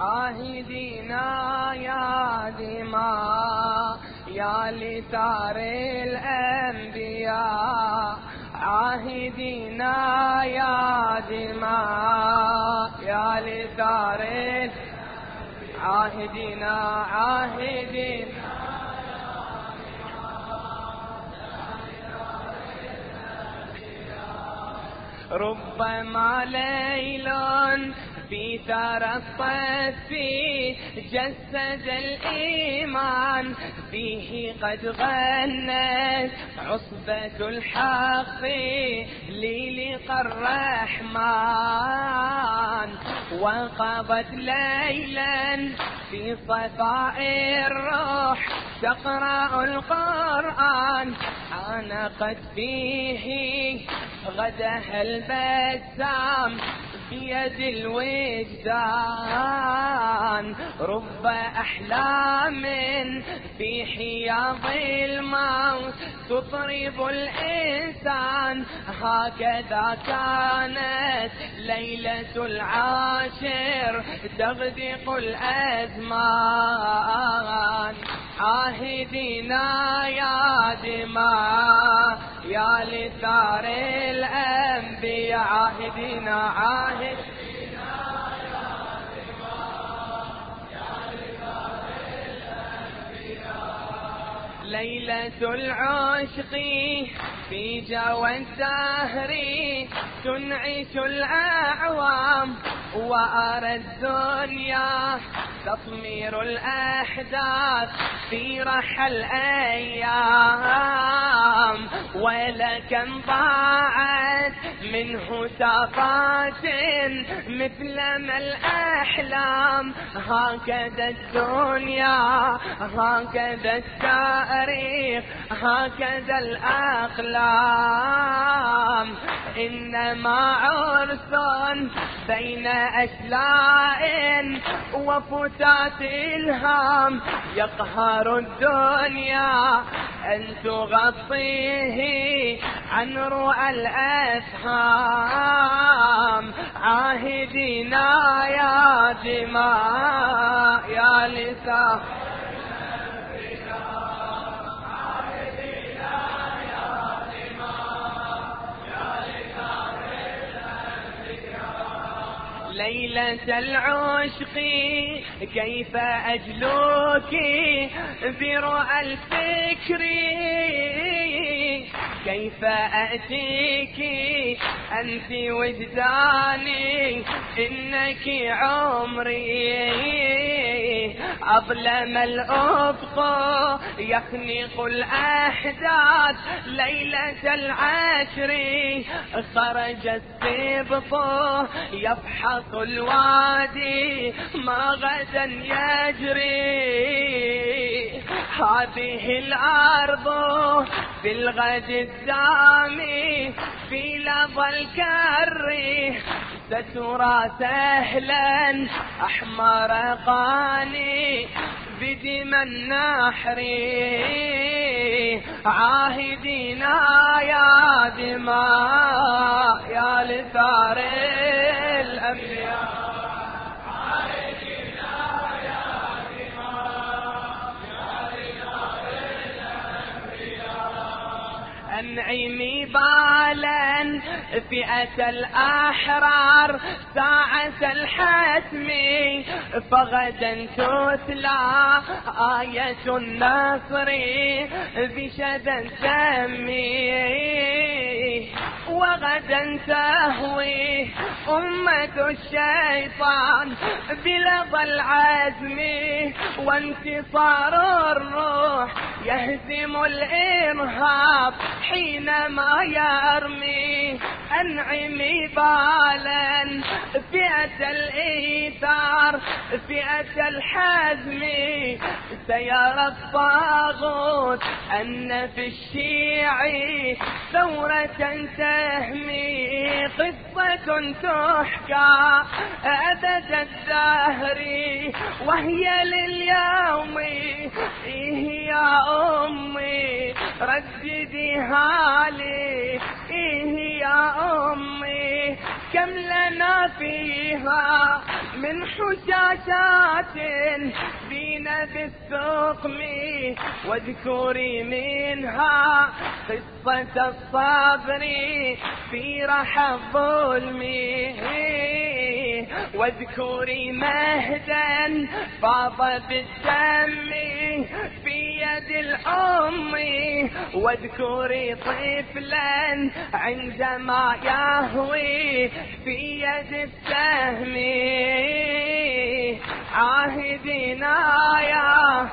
عاهدينا يا دماء يا لثار الأنبياء عاهدينا يا دماء يا لثار عاهدينا عاهدينا ربما ليل في ثار الطف جسد الإيمان. فيه قد غنت عصبة الحق للقى الرحمن. وقضت ليلا في صفاء الروح تقرأ القرآن. عانقت فيه غدها البسام بيد الوجدان. رب أحلام في حياض الموت تطرب الإنسان. هكذا كانت ليلة العاشر تغدق الأزمان. عاهدنا يا دماء. يا لثار الأنبياء عاهدنا عاهد. ليلة العشق في جوى الدهر تنعش الأعوام وأرى الدنيا تطمير الأحداث في رحى الأيام. ولكم ضاعت منه ساقات مثل ما الأحلام. هكذا الدنيا هكذا التاريخ هكذا الأقلام. إنما عرس بين أشلاء وفتات إلهام يقهر الدنيا. أن تغطيه عن رؤى الأفهام عاهدنا يا دماء يا لسان. ليلة العشق كيف أجلوك برؤى الفكر؟ كيف أأتيك أنت وجداني؟ إنك عمري أظلم الأفق يخنق الأحداث ليلة العشر. خرج السبط يفحص الوادي ما غدا يجري. هذه الأرض في الغد الدامي في لظى الكر سترى سهلا أحمر قاني بدم النحر. عاهدنا يا دماء يا لثار الأنبياء. أنعمي بالا فئة الأحرار ساعة الحتم. فغدا تتلى آية النصر بشدى سمي. وغدا تهوي أمة الشيطان بلظى العزم. وانتصار الروح يهزم الإرهاب. حينما يرمي أنعمي بالا فئة الإيثار فئة الحزم. سيرى الطاغوت أن في الشيعي ثورة تهمي قصة تحكى أبد الدهر وهي لليوم. إيه يا أمي ردديها لي. إيه يا أمي كم لنا فيها من حجاجات. بينا بالسقم واذكري منها قصة الصبر في رحى الظلم واذكري مهدا فاض بالدم في يد الأم واذكري طفلا عندما يهوي في يد السهم عاهدنا يا